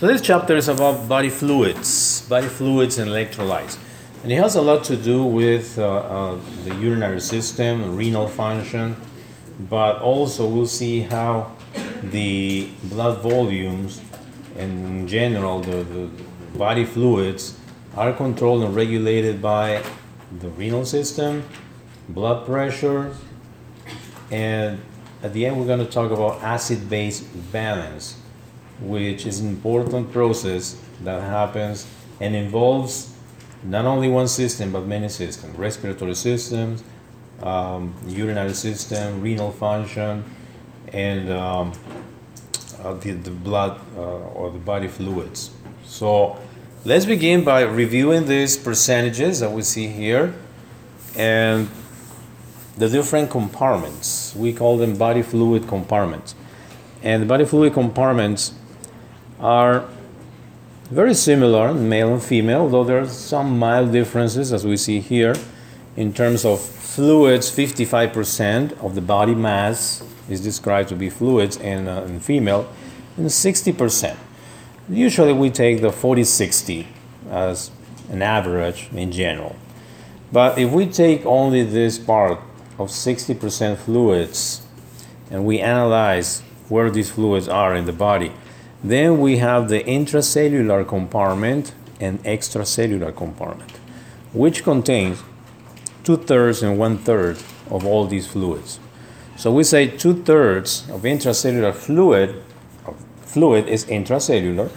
So this chapter is about body fluids, body fluids and electrolytes. And it has a lot to do with uh, uh, the urinary system, renal function, but also we'll see how the blood volumes and in general the, the body fluids are controlled and regulated by the renal system, blood pressure, and at the end we're going to talk about acid-base balance, which is an important process that happens and involves not only one system but many systems, respiratory systems, um, urinary system, renal function, and um, uh, the, the blood uh, or the body fluids. So let's begin by reviewing these percentages that we see here and the different compartments. We call them body fluid compartments. And the body fluid compartments are very similar, male and female, though there are some mild differences as we see here in terms of fluids. 55% of the body mass is described to be fluids in, uh, in female and 60% usually we take the 40-60 as an average in general. But if we take only this part of 60% fluids and we analyze where these fluids are in the body then we have the intracellular compartment and extracellular compartment which contains two thirds and one third of all these fluids. So we say two thirds of intracellular fluid, fluid is intracellular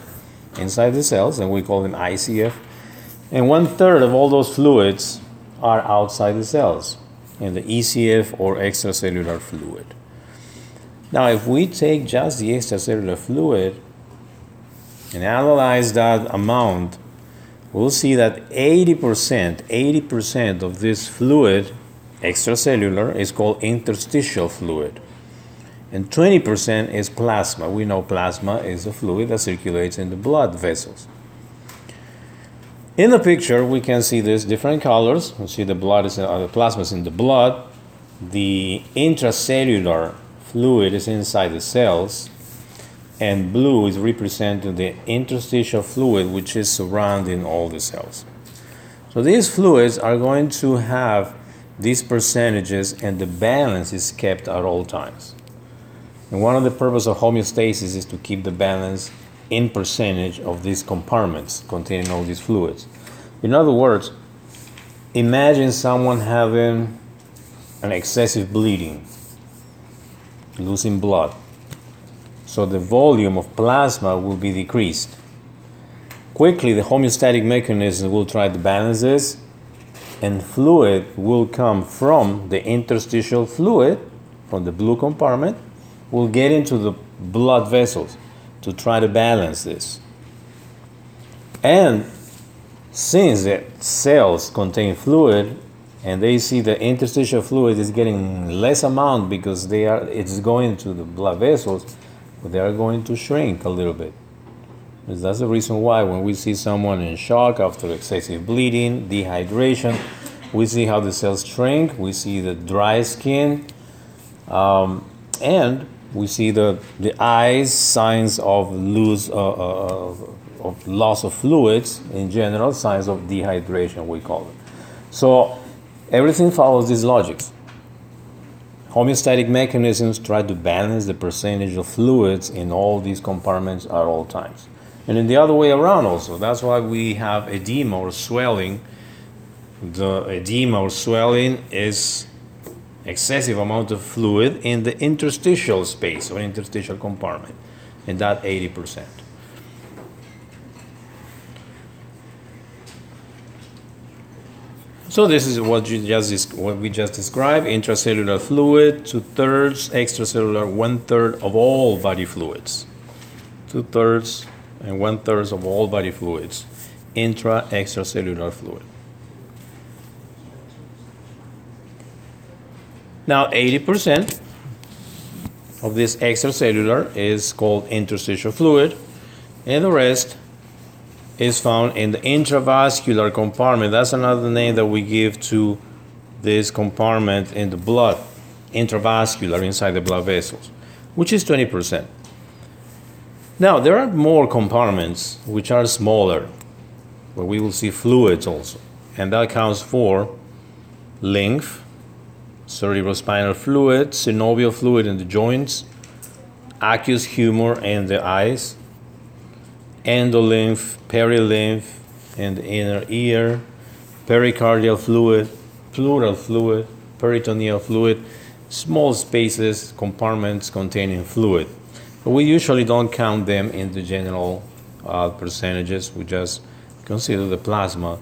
inside the cells, and we call them ICF. And one third of all those fluids are outside the cells in the ECF or extracellular fluid. Now, if we take just the extracellular fluid and analyze that amount we'll see that 80%, 80% of this fluid, extracellular, is called interstitial fluid. And 20% is plasma. We know plasma is a fluid that circulates in the blood vessels. In the picture, we can see these different colors. We see the blood is uh, the plasma is in the blood. The intracellular fluid is inside the cells and blue is representing the interstitial fluid which is surrounding all the cells. So these fluids are going to have these percentages and the balance is kept at all times. And one of the purposes of homeostasis is to keep the balance in percentage of these compartments containing all these fluids. In other words, imagine someone having an excessive bleeding, losing blood so the volume of plasma will be decreased. Quickly, the homeostatic mechanism will try to balance this, and fluid will come from the interstitial fluid, from the blue compartment, will get into the blood vessels to try to balance this. And since the cells contain fluid and they see the interstitial fluid is getting less amount because they are it's going to the blood vessels they are going to shrink a little bit. That's the reason why when we see someone in shock after excessive bleeding, dehydration, we see how the cells shrink, we see the dry skin, um, and we see the, the eyes signs of lose uh, uh, of loss of fluids in general, signs of dehydration we call it. So everything follows these logics. Homeostatic mechanisms try to balance the percentage of fluids in all these compartments at all times. And in the other way around also. That's why we have edema or swelling. The edema or swelling is excessive amount of fluid in the interstitial space or interstitial compartment, and that 80%. So this is what you just what we just described: intracellular fluid, two thirds, extracellular one third of all body fluids, two thirds and one third of all body fluids, intra extracellular fluid. Now, 80% of this extracellular is called interstitial fluid, and the rest is found in the intravascular compartment. That's another name that we give to this compartment in the blood, intravascular inside the blood vessels, which is 20%. Now, there are more compartments which are smaller, but we will see fluids also. And that accounts for lymph, cerebrospinal fluid, synovial fluid in the joints, aqueous humor in the eyes, endolymph, perilymph and inner ear, pericardial fluid, pleural fluid, peritoneal fluid, small spaces, compartments containing fluid. But we usually don't count them in the general uh, percentages. We just consider the plasma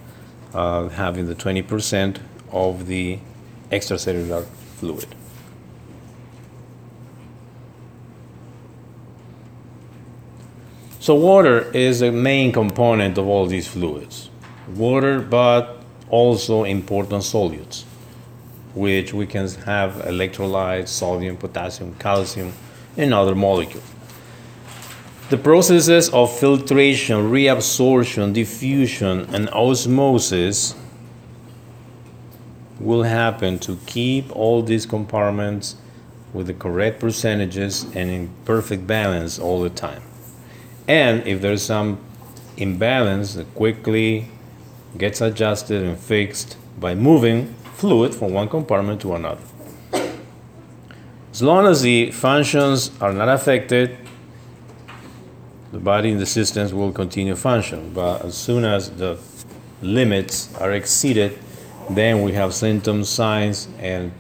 uh, having the 20% of the extracellular fluid. So water is a main component of all these fluids. Water, but also important solutes, which we can have electrolytes, sodium, potassium, calcium, and other molecules. The processes of filtration, reabsorption, diffusion, and osmosis will happen to keep all these compartments with the correct percentages and in perfect balance all the time. And if there's some imbalance, it quickly gets adjusted and fixed by moving fluid from one compartment to another. As long as the functions are not affected, the body and the systems will continue function. But as soon as the limits are exceeded, then we have symptoms, signs, and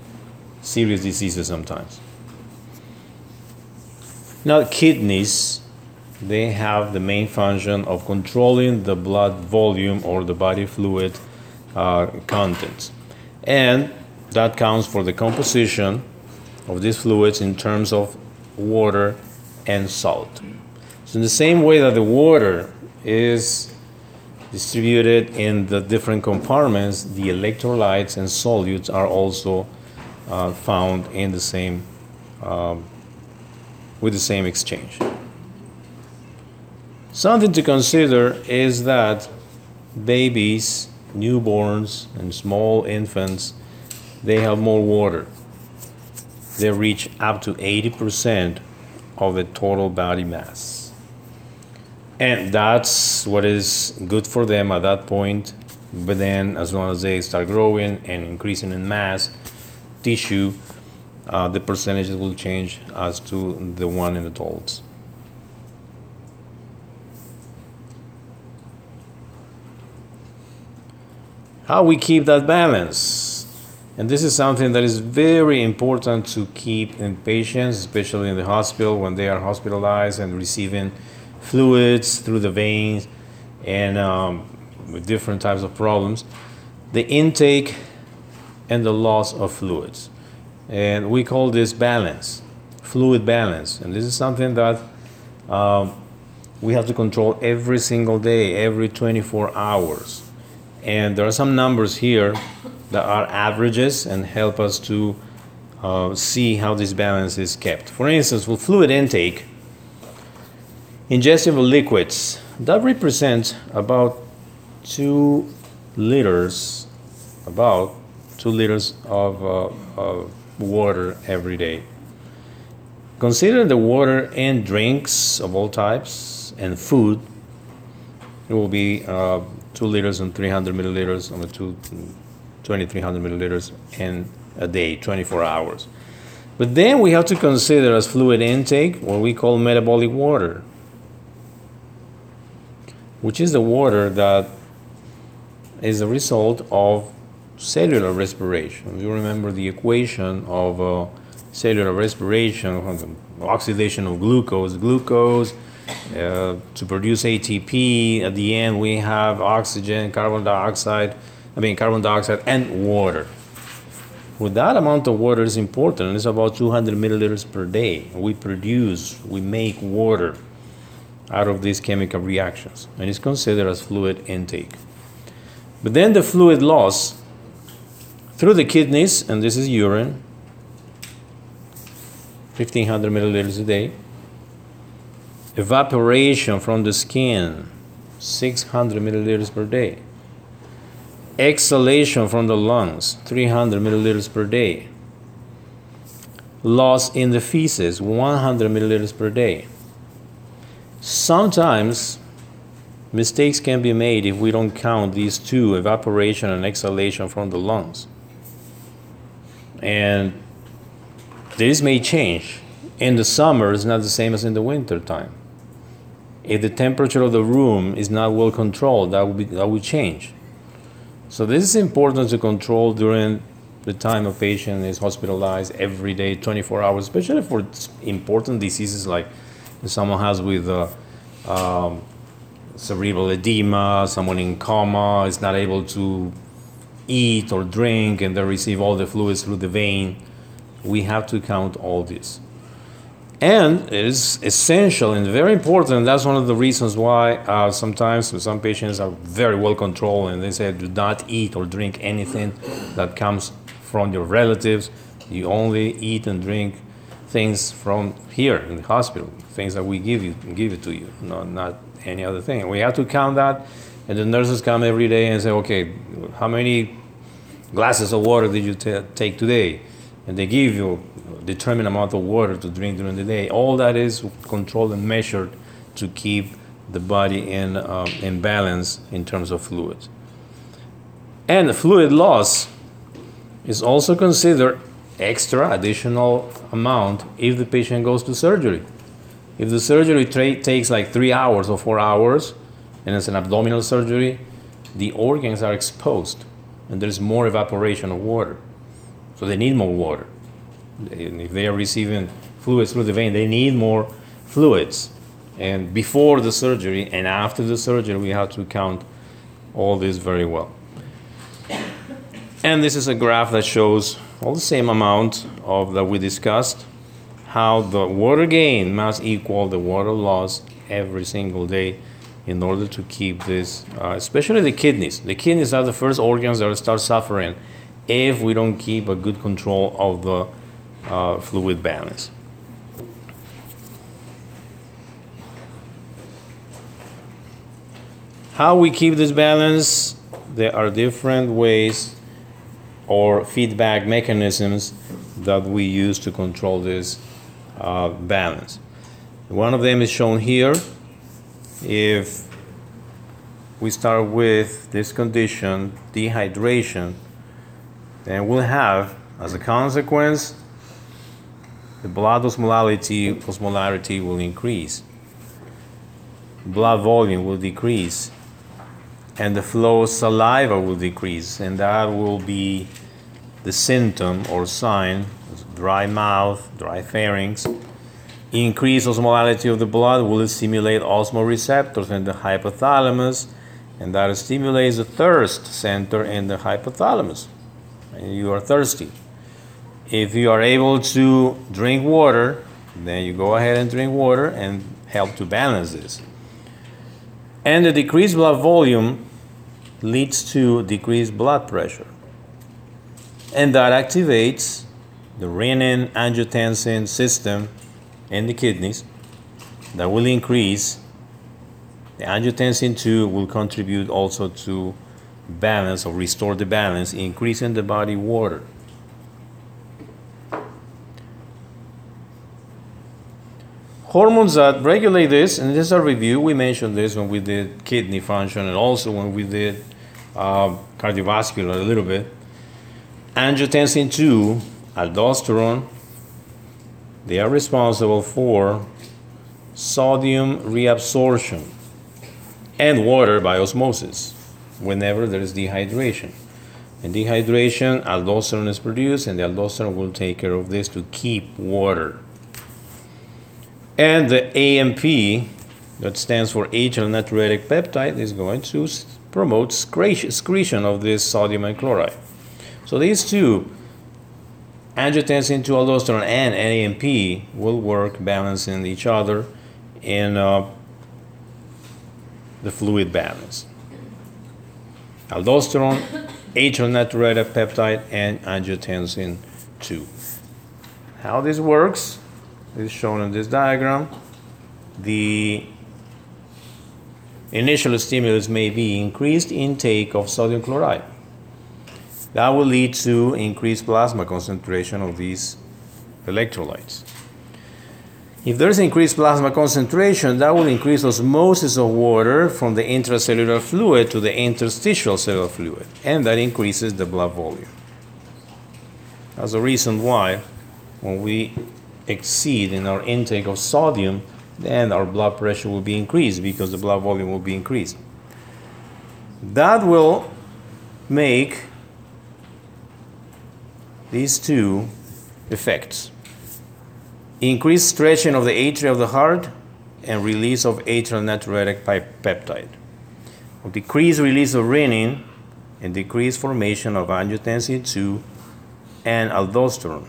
serious diseases sometimes. Now, kidneys, they have the main function of controlling the blood volume or the body fluid uh, contents. And that counts for the composition of these fluids in terms of water and salt. So, in the same way that the water is distributed in the different compartments, the electrolytes and solutes are also uh, found in the same um, with the same exchange. Something to consider is that babies, newborns, and small infants they have more water. They reach up to 80% of the total body mass and that's what is good for them at that point but then as long as they start growing and increasing in mass tissue uh, the percentages will change as to the one in adults how we keep that balance and this is something that is very important to keep in patients especially in the hospital when they are hospitalized and receiving fluids through the veins and um, with different types of problems, the intake and the loss of fluids. And we call this balance, fluid balance. And this is something that um, we have to control every single day, every 24 hours. And there are some numbers here that are averages and help us to uh, see how this balance is kept. For instance, with fluid intake, ingestible liquids that represents about two liters about two liters of, uh, of water every day consider the water and drinks of all types and food it will be uh, 2 liters and 300 milliliters on the two 2300 milliliters in a day 24 hours but then we have to consider as fluid intake what we call metabolic water which is the water that is a result of cellular respiration. You remember the equation of uh, cellular respiration, oxidation of glucose, glucose uh, to produce ATP. At the end, we have oxygen, carbon dioxide, I mean, carbon dioxide and water. With that amount of water is important. It's about 200 milliliters per day. We produce, we make water out of these chemical reactions and it's considered as fluid intake. But then the fluid loss through the kidneys, and this is urine, 1500 milliliters a day, evaporation from the skin, 600 milliliters per day, exhalation from the lungs, 300 milliliters per day, loss in the feces, 100 milliliters per day Sometimes mistakes can be made if we don't count these two evaporation and exhalation from the lungs. And this may change. In the summer, it's not the same as in the winter time. If the temperature of the room is not well controlled, that will, be, that will change. So this is important to control during the time a patient is hospitalized every day, 24 hours, especially for important diseases like someone has with uh, um, cerebral edema, someone in coma is not able to eat or drink, and they receive all the fluids through the vein. We have to count all this. And it is essential and very important. That's one of the reasons why uh, sometimes some patients are very well controlled and they say do not eat or drink anything that comes from your relatives. You only eat and drink things from here in the hospital, things that we give you, give it to you, not, not any other thing. We have to count that, and the nurses come every day and say, okay, how many glasses of water did you t- take today? And they give you determined amount of water to drink during the day. All that is controlled and measured to keep the body in, um, in balance in terms of fluids. And fluid loss is also considered extra additional amount if the patient goes to surgery. If the surgery tra- takes like three hours or four hours, and it's an abdominal surgery, the organs are exposed and there's more evaporation of water. So they need more water. If they are receiving fluids through the vein, they need more fluids. And before the surgery and after the surgery, we have to count all this very well. And this is a graph that shows all the same amount of that we discussed, how the water gain must equal the water loss every single day in order to keep this, uh, especially the kidneys. The kidneys are the first organs that start suffering if we don't keep a good control of the uh, fluid balance. How we keep this balance? There are different ways or feedback mechanisms that we use to control this uh, balance. One of them is shown here. If we start with this condition, dehydration, then we'll have, as a consequence, the blood osmolality, osmolarity will increase. Blood volume will decrease. And the flow of saliva will decrease. And that will be the symptom or sign dry mouth, dry pharynx. Increased osmolality of the blood will stimulate osmoreceptors in the hypothalamus, and that stimulates the thirst center in the hypothalamus. And you are thirsty. If you are able to drink water, then you go ahead and drink water and help to balance this. And the decreased blood volume leads to decreased blood pressure. And that activates the renin angiotensin system in the kidneys that will increase. The angiotensin 2 will contribute also to balance or restore the balance, increasing the body water. Hormones that regulate this, and this is a review, we mentioned this when we did kidney function and also when we did uh, cardiovascular a little bit. Angiotensin 2, aldosterone, they are responsible for sodium reabsorption and water by osmosis whenever there is dehydration. And dehydration, aldosterone is produced, and the aldosterone will take care of this to keep water. And the ANP, that stands for atrial natriuretic peptide, is going to promote excretion of this sodium and chloride. So these two, angiotensin 2 aldosterone and ANP, will work balancing each other in uh, the fluid balance. Aldosterone, atrial natriuretic peptide, and angiotensin 2. How this works is shown in this diagram. The initial stimulus may be increased intake of sodium chloride. That will lead to increased plasma concentration of these electrolytes. If there's increased plasma concentration, that will increase osmosis of water from the intracellular fluid to the interstitial cellular fluid, and that increases the blood volume. That's the reason why when we exceed in our intake of sodium, then our blood pressure will be increased because the blood volume will be increased. That will make these two effects increased stretching of the atria of the heart and release of atrial natriuretic peptide. Decreased release of renin and decreased formation of angiotensin II and aldosterone.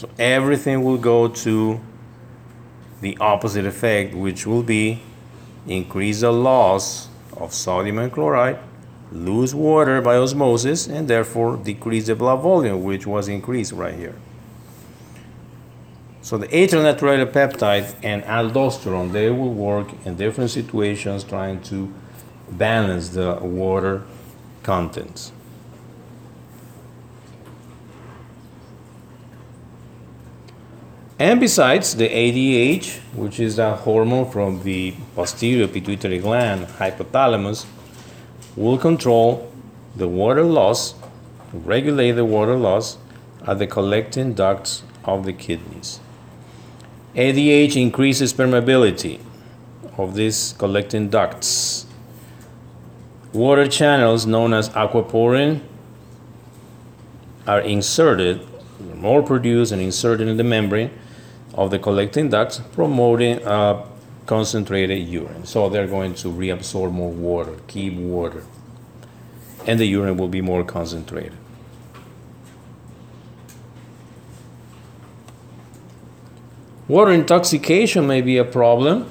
So everything will go to the opposite effect, which will be increase the loss of sodium and chloride, lose water by osmosis, and therefore decrease the blood volume, which was increased right here. So the atrial natriuretic peptide and aldosterone, they will work in different situations trying to balance the water contents. And besides, the ADH, which is a hormone from the posterior pituitary gland, hypothalamus, will control the water loss, regulate the water loss at the collecting ducts of the kidneys. ADH increases permeability of these collecting ducts. Water channels known as aquaporin are inserted, more produced and inserted in the membrane of the collecting ducts, promoting uh, concentrated urine. So they're going to reabsorb more water, keep water, and the urine will be more concentrated. Water intoxication may be a problem,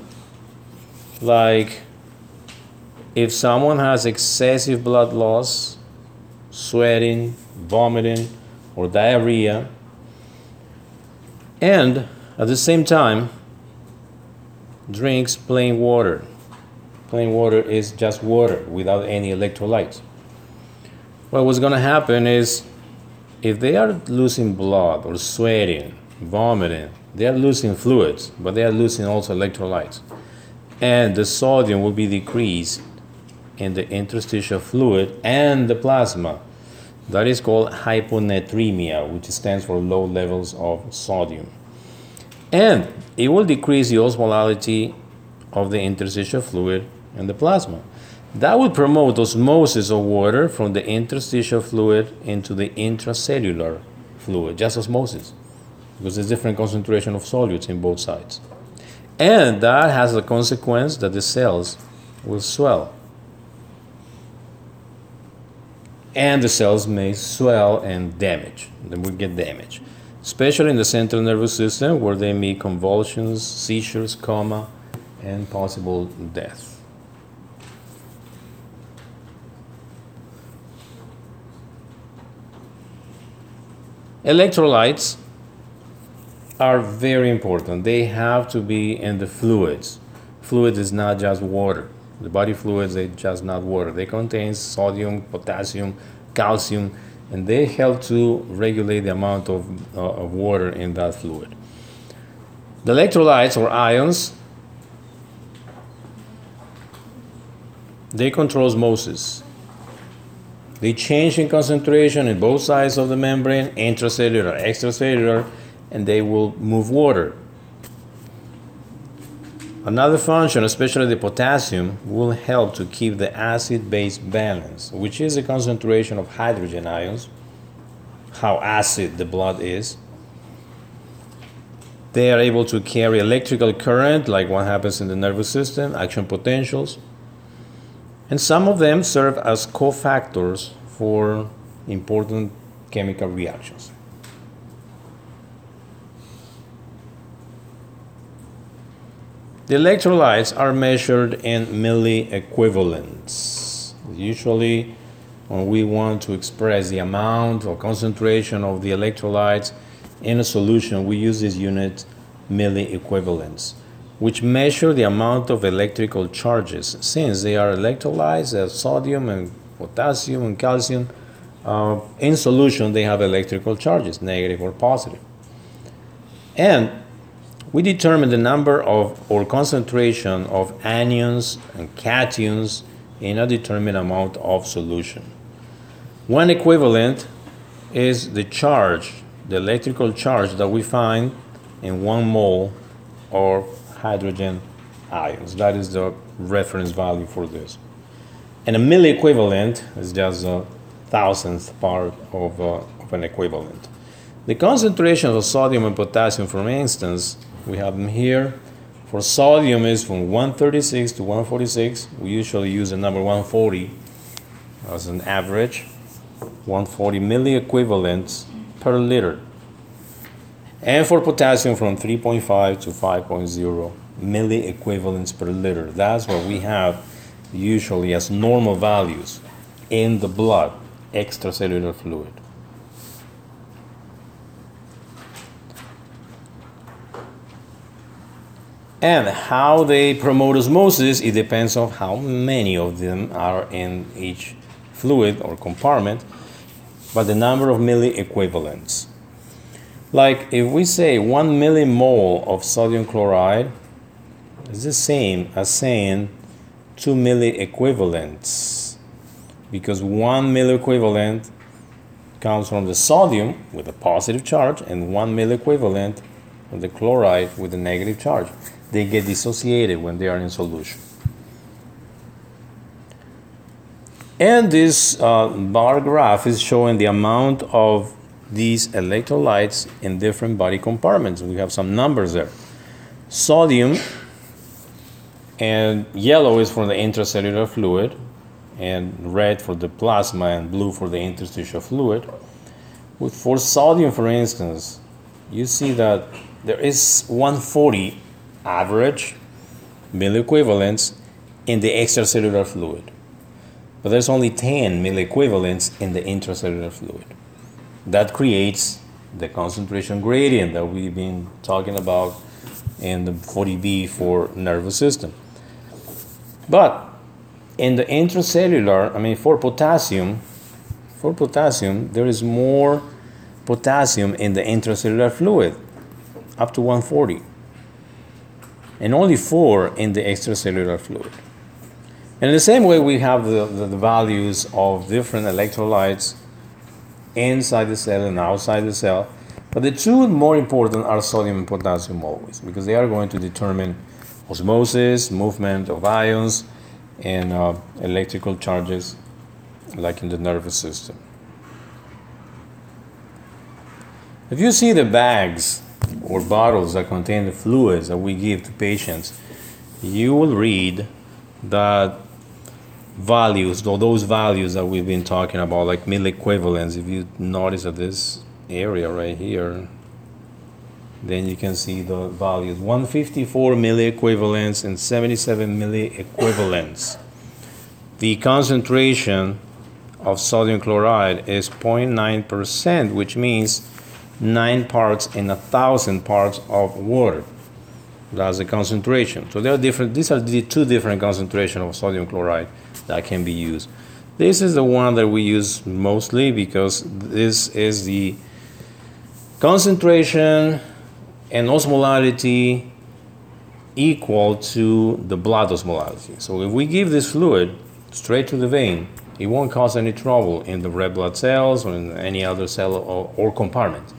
like if someone has excessive blood loss, sweating, vomiting, or diarrhea, and at the same time drinks plain water. Plain water is just water without any electrolytes. Well, what's going to happen is if they are losing blood or sweating, vomiting, they are losing fluids, but they are losing also electrolytes. And the sodium will be decreased in the interstitial fluid and the plasma. That is called hyponatremia, which stands for low levels of sodium. And it will decrease the osmolality of the interstitial fluid and the plasma. That will promote osmosis of water from the interstitial fluid into the intracellular fluid, just osmosis because there's different concentration of solutes in both sides. And that has the consequence that the cells will swell. And the cells may swell and damage. Then we get damage. Especially in the central nervous system where they may convulsions, seizures, coma, and possible death. Electrolytes are very important. They have to be in the fluids. Fluid is not just water. The body fluids are just not water. They contain sodium, potassium, calcium, and they help to regulate the amount of, uh, of water in that fluid. The electrolytes or ions, they control osmosis. They change in concentration in both sides of the membrane, intracellular, extracellular, and they will move water. Another function, especially the potassium, will help to keep the acid base balance, which is the concentration of hydrogen ions, how acid the blood is. They are able to carry electrical current, like what happens in the nervous system, action potentials. And some of them serve as cofactors for important chemical reactions. The electrolytes are measured in milliequivalents. Usually, when we want to express the amount or concentration of the electrolytes in a solution, we use this unit milliequivalents, which measure the amount of electrical charges. Since they are electrolytes, as sodium and potassium and calcium, uh, in solution they have electrical charges, negative or positive. And we determine the number of or concentration of anions and cations in a determined amount of solution. One equivalent is the charge, the electrical charge that we find in one mole of hydrogen ions. That is the reference value for this. And a milli equivalent is just a thousandth part of, uh, of an equivalent. The concentration of sodium and potassium, for instance, we have them here. For sodium is from 136 to 146. We usually use the number 140 as an average. 140 milliequivalents per liter. And for potassium from 3.5 to 5.0 milliequivalents per liter. That's what we have usually as normal values in the blood, extracellular fluid. And how they promote osmosis, it depends on how many of them are in each fluid or compartment, but the number of milliequivalents. Like if we say one millimole of sodium chloride is the same as saying two milliequivalents, because one milliequivalent comes from the sodium with a positive charge, and one milliequivalent from the chloride with a negative charge they get dissociated when they are in solution. And this uh, bar graph is showing the amount of these electrolytes in different body compartments. We have some numbers there. Sodium and yellow is for the intracellular fluid, and red for the plasma, and blue for the interstitial fluid. With for sodium, for instance, you see that there is 140 average milliequivalents in the extracellular fluid. But there's only 10 milliequivalents in the intracellular fluid. That creates the concentration gradient that we've been talking about in the 40B for nervous system. But in the intracellular, I mean for potassium, for potassium, there is more potassium in the intracellular fluid, up to 140 and only four in the extracellular fluid. And in the same way, we have the, the, the, values of different electrolytes inside the cell and outside the cell. But the two more important are sodium and potassium always, because they are going to determine osmosis, movement of ions, and uh, electrical charges, like in the nervous system. If you see the bags or bottles that contain the fluids that we give to patients, you will read that values, or those values that we've been talking about, like milliequivalents, if you notice that this area right here, then you can see the values 154 milliequivalents and 77 milliequivalents. The concentration of sodium chloride is 0.9%, which means nine parts in a thousand parts of water. That's the concentration. So there are different. These are the two different concentrations of sodium chloride that can be used. This is the one that we use mostly because this is the concentration and osmolarity equal to the blood osmolarity. So if we give this fluid straight to the vein, it won't cause any trouble in the red blood cells or in any other cell or, or compartment.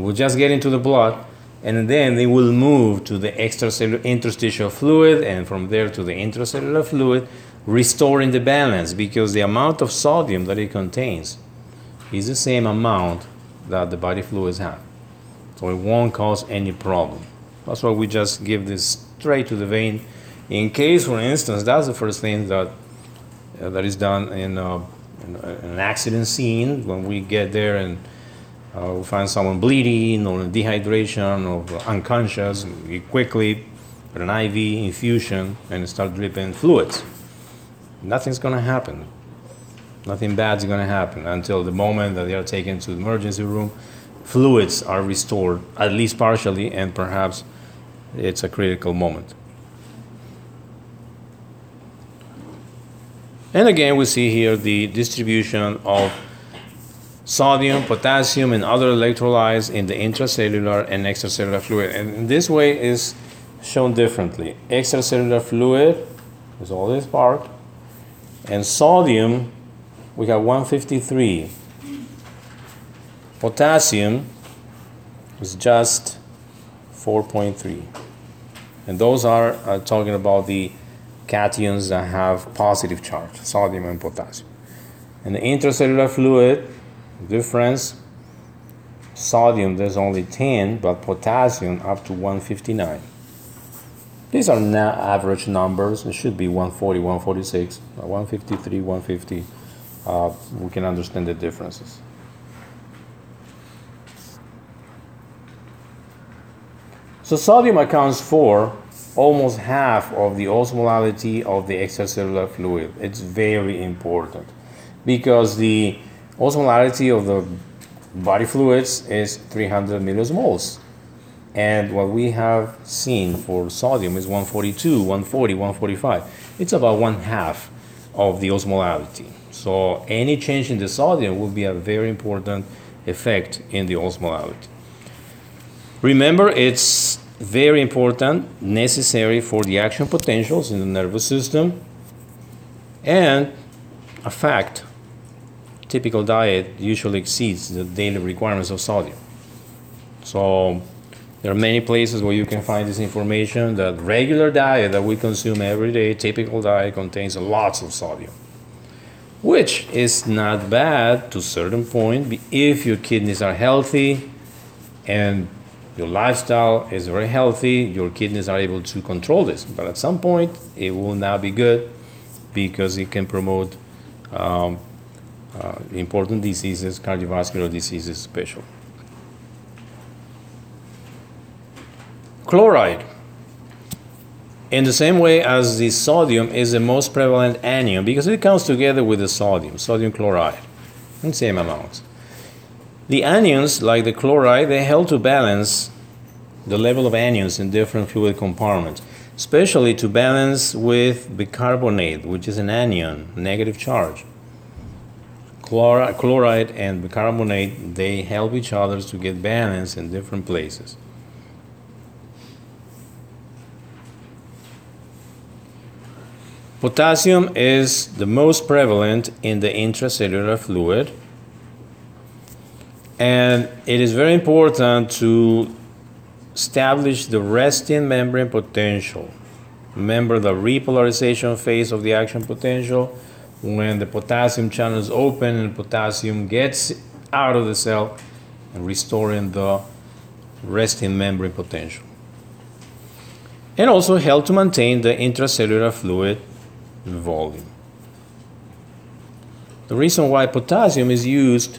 It will just get into the blood and then it will move to the extracellular interstitial fluid and from there to the intracellular fluid, restoring the balance because the amount of sodium that it contains is the same amount that the body fluids have. So it won't cause any problem. That's why we just give this straight to the vein. In case, for instance, that's the first thing that uh, that is done in, uh, in, an accident scene when we get there and uh, we find someone bleeding or dehydration or unconscious, we quickly put an IV infusion and start dripping fluids. Nothing's going to happen. Nothing bad is going to happen until the moment that they are taken to the emergency room. Fluids are restored, at least partially, and perhaps it's a critical moment. And again, we see here the distribution of sodium, potassium, and other electrolytes in the intracellular and extracellular fluid. And this way is shown differently. Extracellular fluid is all this part, and sodium we have 153. Potassium is just 4.3. And those are uh, talking about the cations that have positive charge, sodium and potassium. And the intracellular fluid difference, sodium there's only 10, but potassium up to 159. These are not average numbers. It should be 140, 146, 153, 150. Uh, we can understand the differences. So sodium accounts for almost half of the osmolality of the extracellular fluid. It's very important because the osmolality of the body fluids is 300 millimoles. And what we have seen for sodium is 142, 140, 145. It's about one half of the osmolality. So any change in the sodium will be a very important effect in the osmolality. Remember, it's very important, necessary for the action potentials in the nervous system, and a fact typical diet usually exceeds the daily requirements of sodium. So there are many places where you can find this information that regular diet that we consume every day, typical diet contains lots of sodium. Which is not bad to a certain point if your kidneys are healthy and your lifestyle is very healthy, your kidneys are able to control this. But at some point, it will not be good because it can promote um, uh, important diseases, cardiovascular diseases, especially. Chloride. In the same way as the sodium is the most prevalent anion because it comes together with the sodium, sodium chloride, in same amounts. The anions, like the chloride, they help to balance the level of anions in different fluid compartments, especially to balance with bicarbonate, which is an anion, negative charge. Chloride and bicarbonate, they help each other to get balance in different places. Potassium is the most prevalent in the intracellular fluid and it is very important to establish the resting membrane potential. Remember the repolarization phase of the action potential when the potassium channel is open and potassium gets out of the cell and restoring the resting membrane potential. And also help to maintain the intracellular fluid volume. The reason why potassium is used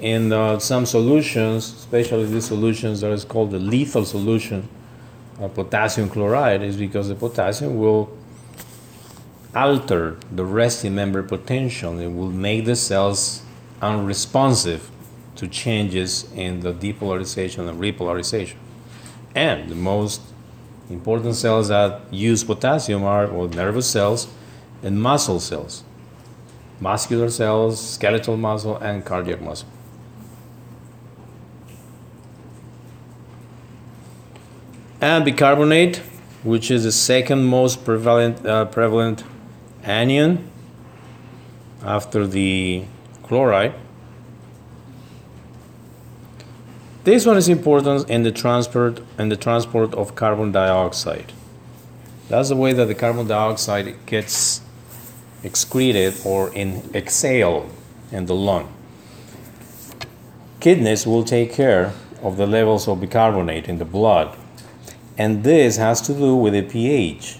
in uh, some solutions, especially these solutions that is called the lethal solution, of potassium chloride, is because the potassium will alter the resting membrane potential. It will make the cells unresponsive to changes in the depolarization and repolarization. And the most important cells that use potassium are well, nervous cells and muscle cells, muscular cells, skeletal muscle, and cardiac muscle. and bicarbonate, which is the second most prevalent, uh, prevalent anion after the chloride. This one is important in the transport in the transport of carbon dioxide. That's the way that the carbon dioxide gets excreted or in exhaled in the lung. Kidneys will take care of the levels of bicarbonate in the blood and this has to do with the pH.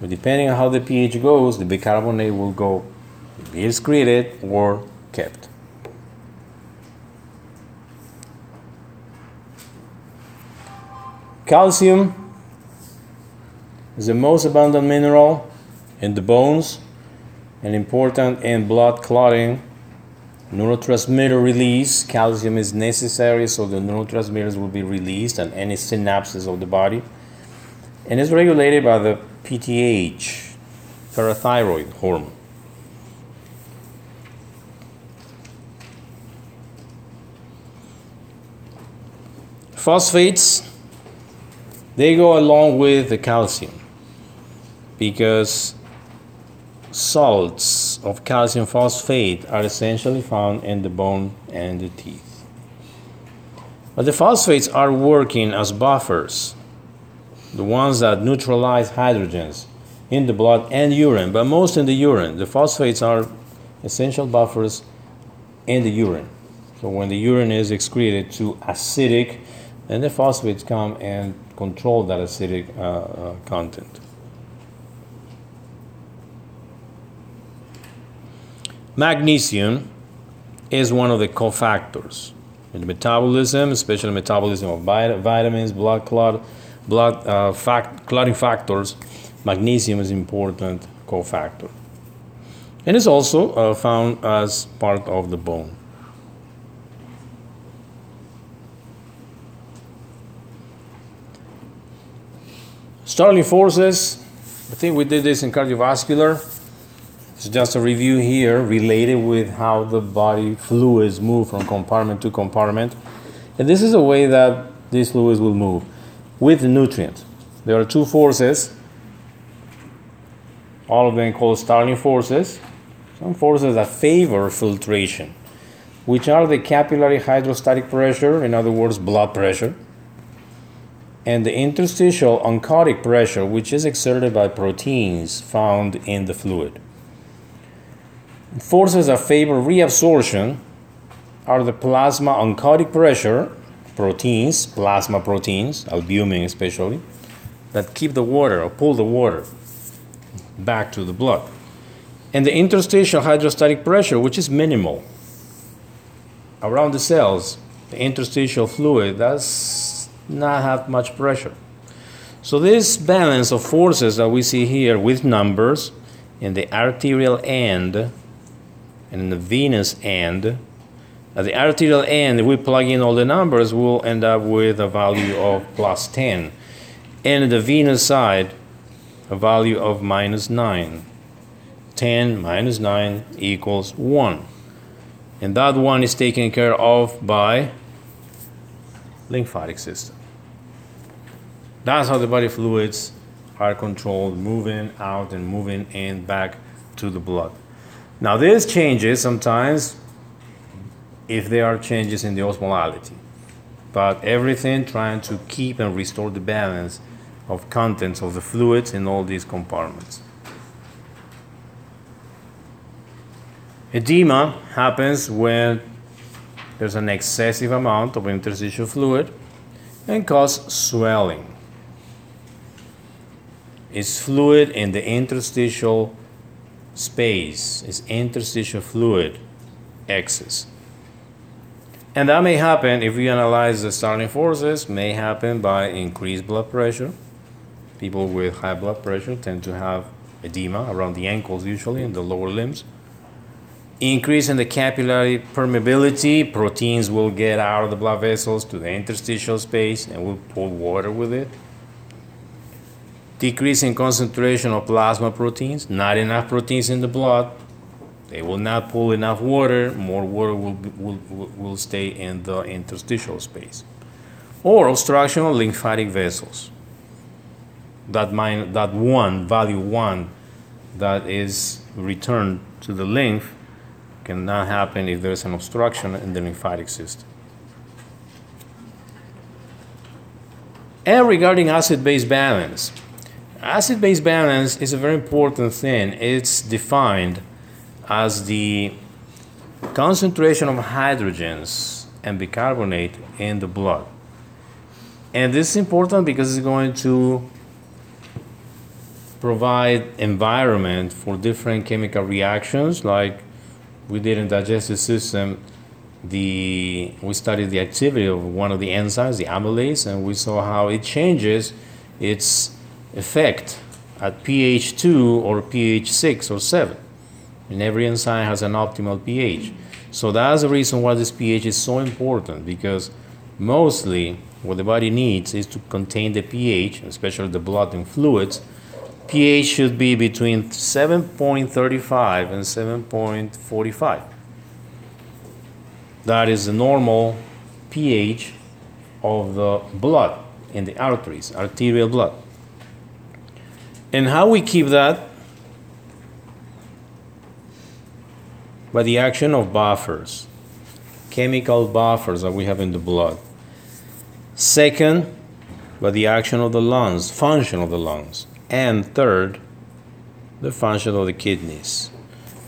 But depending on how the pH goes, the bicarbonate will go be excreted or kept. Calcium is the most abundant mineral in the bones and important in blood clotting neurotransmitter release. Calcium is necessary so the neurotransmitters will be released and any synapses of the body. And is regulated by the PTH, parathyroid hormone. Phosphates, they go along with the calcium because salts of calcium phosphate are essentially found in the bone and the teeth. But the phosphates are working as buffers the ones that neutralize hydrogens in the blood and urine, but most in the urine. The phosphates are essential buffers in the urine. So when the urine is excreted to acidic, then the phosphates come and control that acidic uh, uh, content. Magnesium is one of the cofactors in the metabolism, especially metabolism of vitamins, blood clot, blood uh, fact, clotting factors. Magnesium is important cofactor, and is also uh, found as part of the bone. Starling forces, I think we did this in cardiovascular. It's just a review here related with how the body fluids move from compartment to compartment. And this is a way that these fluids will move with nutrients. There are two forces, all of them called Starling forces. Some forces that favor filtration, which are the capillary hydrostatic pressure, in other words, blood pressure and the interstitial oncotic pressure, which is exerted by proteins found in the fluid. Forces that favor reabsorption are the plasma oncotic pressure, proteins, plasma proteins, albumin especially, that keep the water or pull the water back to the blood. And the interstitial hydrostatic pressure, which is minimal. Around the cells, the interstitial fluid, that's not have much pressure. So this balance of forces that we see here with numbers in the arterial end and in the venous end, at the arterial end, we plug in all the numbers, we'll end up with a value of plus 10. And the venous side, a value of minus 9. 10 minus 9 equals 1. And that one is taken care of by lymphatic system. That's how the body fluids are controlled, moving out and moving in back to the blood. Now, this changes sometimes if there are changes in the osmolality, but everything trying to keep and restore the balance of contents of the fluids in all these compartments. Edema happens when there's an excessive amount of interstitial fluid and cause swelling It's fluid in the interstitial space, it's interstitial fluid excess. And that may happen if we analyze the Starling forces, may happen by increased blood pressure. People with high blood pressure tend to have edema around the ankles, usually in the lower limbs. Increase in the capillary permeability, proteins will get out of the blood vessels to the interstitial space and will pull water with it decrease in concentration of plasma proteins, not enough proteins in the blood. They will not pull enough water, more water will, will, will stay in the interstitial space. Or obstruction of lymphatic vessels. That, mine, that one, value one, that is returned to the lymph cannot happen if there's an obstruction in the lymphatic system. And regarding acid base balance, Acid base balance is a very important thing. It's defined as the concentration of hydrogens and bicarbonate in the blood. And this is important because it's going to provide environment for different chemical reactions like we did in digestive system the we studied the activity of one of the enzymes the amylase and we saw how it changes its effect at pH 2 or pH 6 or 7. And every enzyme has an optimal pH. So that's the reason why this pH is so important because mostly what the body needs is to contain the pH, especially the blood and fluids. pH should be between 7.35 and 7.45. That is the normal pH of the blood in the arteries, arterial blood. And how we keep that? By the action of buffers, chemical buffers that we have in the blood. Second, by the action of the lungs, function of the lungs. And third, the function of the kidneys.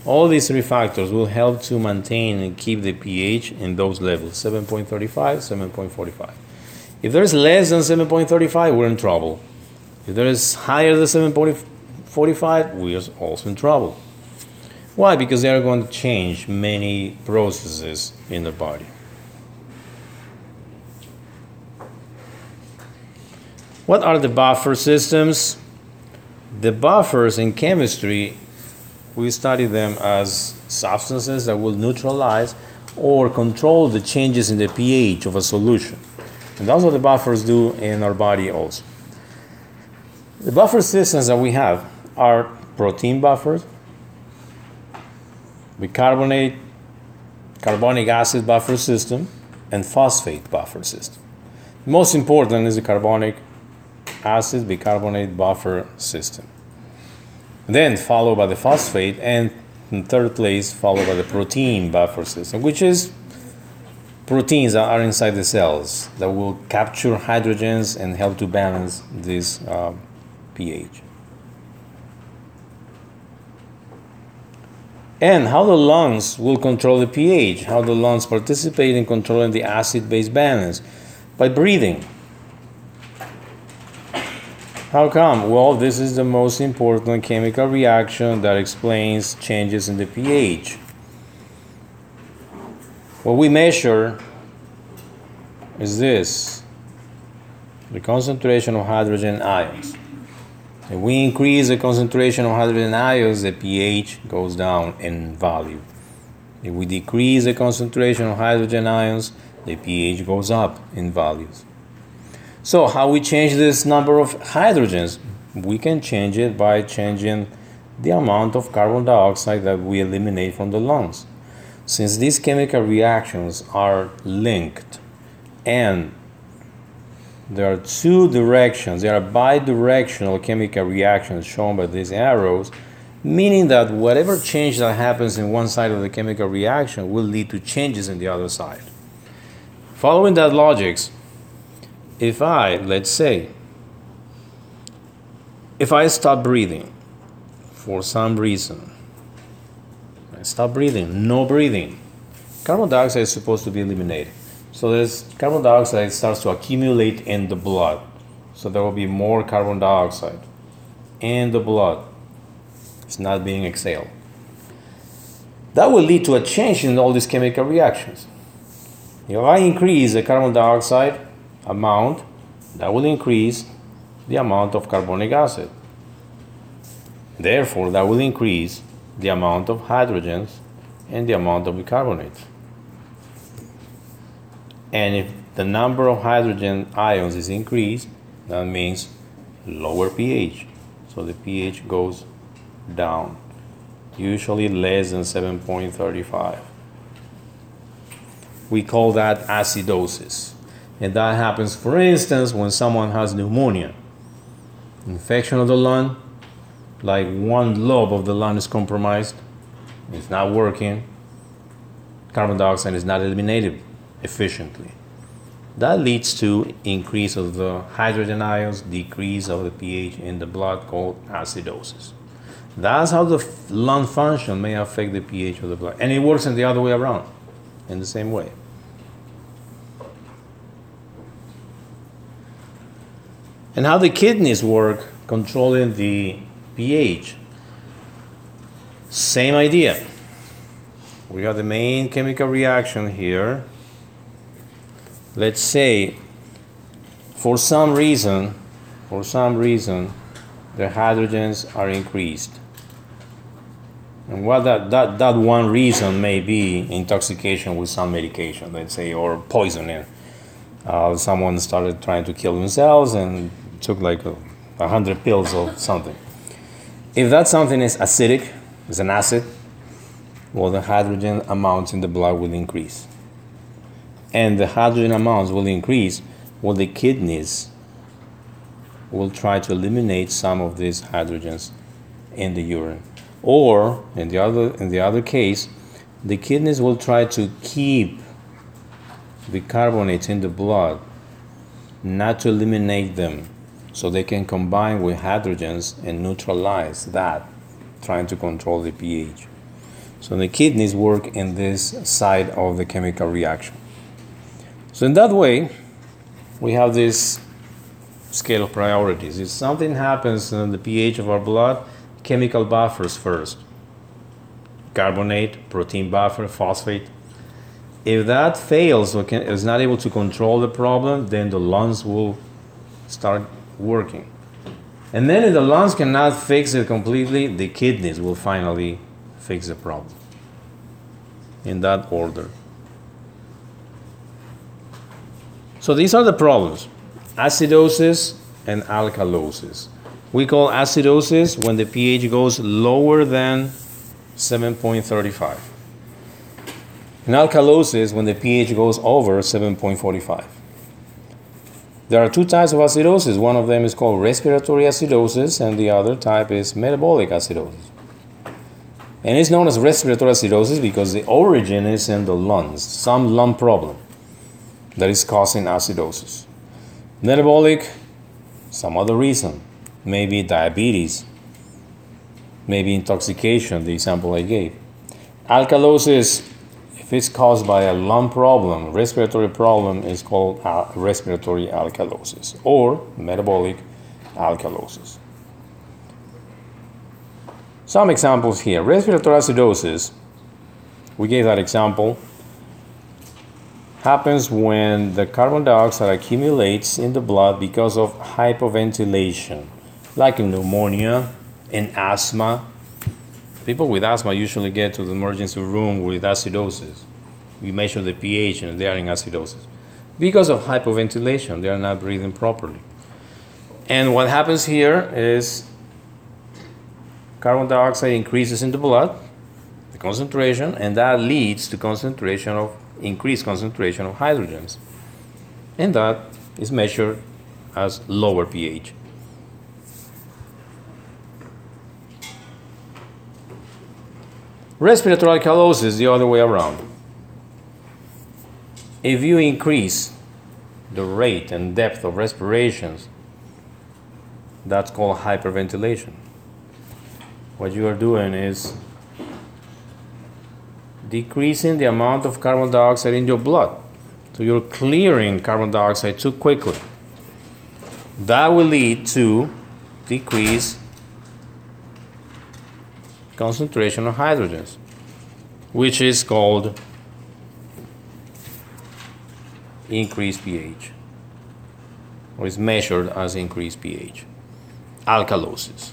All these three factors will help to maintain and keep the pH in those levels 7.35, 7.45. If there's less than 7.35, we're in trouble. If there is higher than 7.45, we're also in trouble. Why? Because they are going to change many processes in the body. What are the buffer systems? The buffers in chemistry, we study them as substances that will neutralize or control the changes in the pH of a solution. And that's what the buffers do in our body also. The buffer systems that we have are protein buffers, bicarbonate, carbonic acid buffer system, and phosphate buffer system. Most important is the carbonic acid bicarbonate buffer system. Then followed by the phosphate, and in third place, followed by the protein buffer system, which is proteins that are inside the cells that will capture hydrogens and help to balance this uh, pH. And how the lungs will control the pH, how the lungs participate in controlling the acid base balance by breathing. How come? Well, this is the most important chemical reaction that explains changes in the pH. What we measure is this the concentration of hydrogen ions. If we increase the concentration of hydrogen ions, the pH goes down in value. If we decrease the concentration of hydrogen ions, the pH goes up in values. So how we change this number of hydrogens? We can change it by changing the amount of carbon dioxide that we eliminate from the lungs. Since these chemical reactions are linked and there are two directions, there are bidirectional chemical reactions shown by these arrows, meaning that whatever change that happens in one side of the chemical reaction will lead to changes in the other side. Following that logics, if I, let's say, if I stop breathing for some reason, I stop breathing, no breathing, carbon dioxide is supposed to be eliminated. So this carbon dioxide starts to accumulate in the blood. So there will be more carbon dioxide in the blood. It's not being exhaled. That will lead to a change in all these chemical reactions. If I increase the carbon dioxide amount, that will increase the amount of carbonic acid. Therefore, that will increase the amount of hydrogens and the amount of bicarbonate. And if the number of hydrogen ions is increased, that means lower pH. So the pH goes down, usually less than 7.35. We call that acidosis. And that happens, for instance, when someone has pneumonia, infection of the lung, like one lobe of the lung is compromised, it's not working, carbon dioxide is not eliminated efficiently. That leads to increase of the hydrogen ions, decrease of the pH in the blood called acidosis. That's how the lung function may affect the pH of the blood. And it works in the other way around, in the same way. and how the kidneys work controlling the pH. Same idea. We have the main chemical reaction here. Let's say for some reason, for some reason, the hydrogens are increased. And what that, that, that one reason may be intoxication with some medication, let's say, or poisoning. Uh, someone started trying to kill themselves and took like a, a hundred pills or something. If that something is acidic, is an acid, well, the hydrogen amounts in the blood will increase. And the hydrogen amounts will increase well, the kidneys will try to eliminate some of these hydrogens in the urine. Or in the other in the other case, the kidneys will try to keep the carbonates in the blood, not to eliminate them, so they can combine with hydrogens and neutralize that, trying to control the pH. So the kidneys work in this side of the chemical reaction. So in that way, we have this scale of priorities. If something happens in the pH of our blood, chemical buffers first. Carbonate, protein buffer, phosphate. If that fails or can, is not able to control the problem, then the lungs will start working. And then if the lungs cannot fix it completely, the kidneys will finally fix the problem. In that order. So these are the problems acidosis and alkalosis. We call acidosis when the pH goes lower than 7.35. And alkalosis when the pH goes over 7.45. There are two types of acidosis. One of them is called respiratory acidosis, and the other type is metabolic acidosis. And it's known as respiratory acidosis because the origin is in the lungs, some lung problem that is causing acidosis. Metabolic, some other reason, maybe diabetes, maybe intoxication, the example I gave. Alkalosis, if it's caused by a lung problem, respiratory problem, is called respiratory alkalosis or metabolic alkalosis. Some examples here. Respiratory acidosis, we gave that example, happens when the carbon dioxide accumulates in the blood because of hypoventilation, like in pneumonia and asthma. People with asthma usually get to the emergency room with acidosis. We measure the pH and they are in acidosis. Because of hypoventilation, they are not breathing properly. And what happens here is carbon dioxide increases in the blood, the concentration, and that leads to concentration of increased concentration of hydrogens. And that is measured as lower pH. Respiratory alkalosis the other way around. If you increase the rate and depth of respirations, that's called hyperventilation what you are doing is decreasing the amount of carbon dioxide in your blood. So you're clearing carbon dioxide too quickly. That will lead to decrease concentration of hydrogens, which is called increased pH, or is measured as increased pH, alkalosis.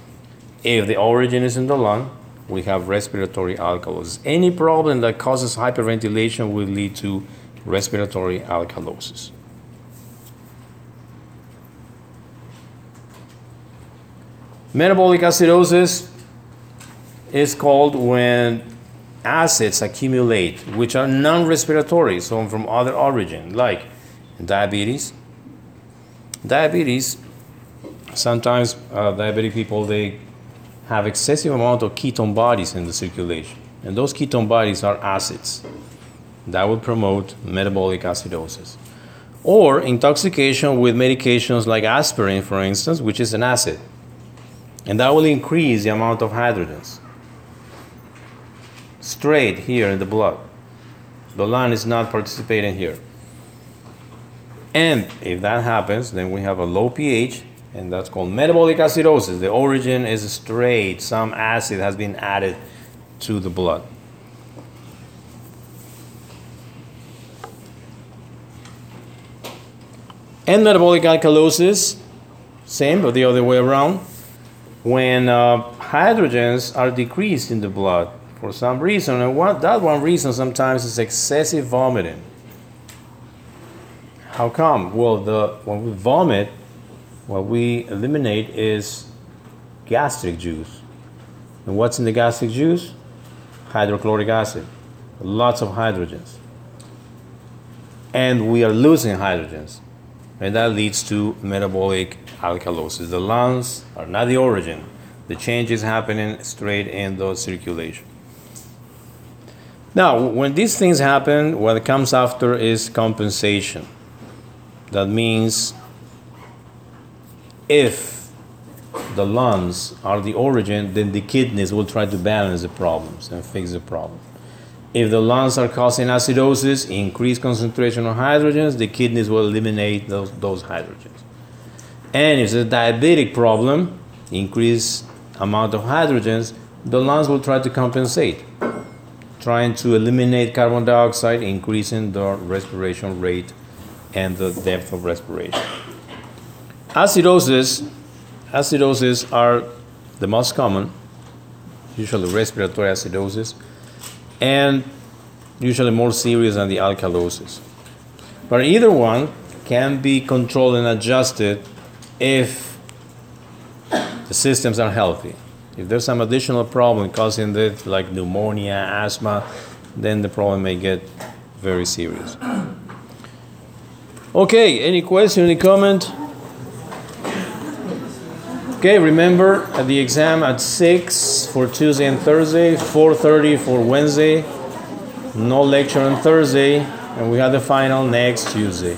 If the origin is in the lung, we have respiratory alkalosis. Any problem that causes hyperventilation will lead to respiratory alkalosis. Metabolic acidosis is called when acids accumulate, which are non respiratory, so from other origin, like diabetes. Diabetes, sometimes uh, diabetic people they have excessive amount of ketone bodies in the circulation. And those ketone bodies are acids that will promote metabolic acidosis. Or intoxication with medications like aspirin, for instance, which is an acid. And that will increase the amount of hydrogens straight here in the blood. The lung is not participating here. And if that happens, then we have a low pH and that's called metabolic acidosis. The origin is straight, some acid has been added to the blood. And metabolic alkalosis, same, but the other way around. When uh, hydrogens are decreased in the blood for some reason, and that one reason sometimes is excessive vomiting. How come? Well, the when we vomit, what we eliminate is gastric juice. And what's in the gastric juice? Hydrochloric acid, lots of hydrogens. And we are losing hydrogens. and that leads to metabolic alkalosis. The lungs are not the origin. The change is happening straight in the circulation. Now, when these things happen, what comes after is compensation. That means if the lungs are the origin, then the kidneys will try to balance the problems and fix the problem. If the lungs are causing acidosis, increased concentration of hydrogens, the kidneys will eliminate those, those hydrogens. And if it's a diabetic problem, increased amount of hydrogens, the lungs will try to compensate, trying to eliminate carbon dioxide, increasing the respiration rate and the depth of respiration. Acidosis, acidosis are the most common, usually respiratory acidosis and usually more serious than the alkalosis. But either one can be controlled and adjusted if the systems are healthy. If there's some additional problem causing it, like pneumonia, asthma, then the problem may get very serious. Okay, any question, any comment? Okay, remember at the exam at 6 for Tuesday and Thursday, 4.30 for Wednesday, no lecture on Thursday, and we have the final next Tuesday.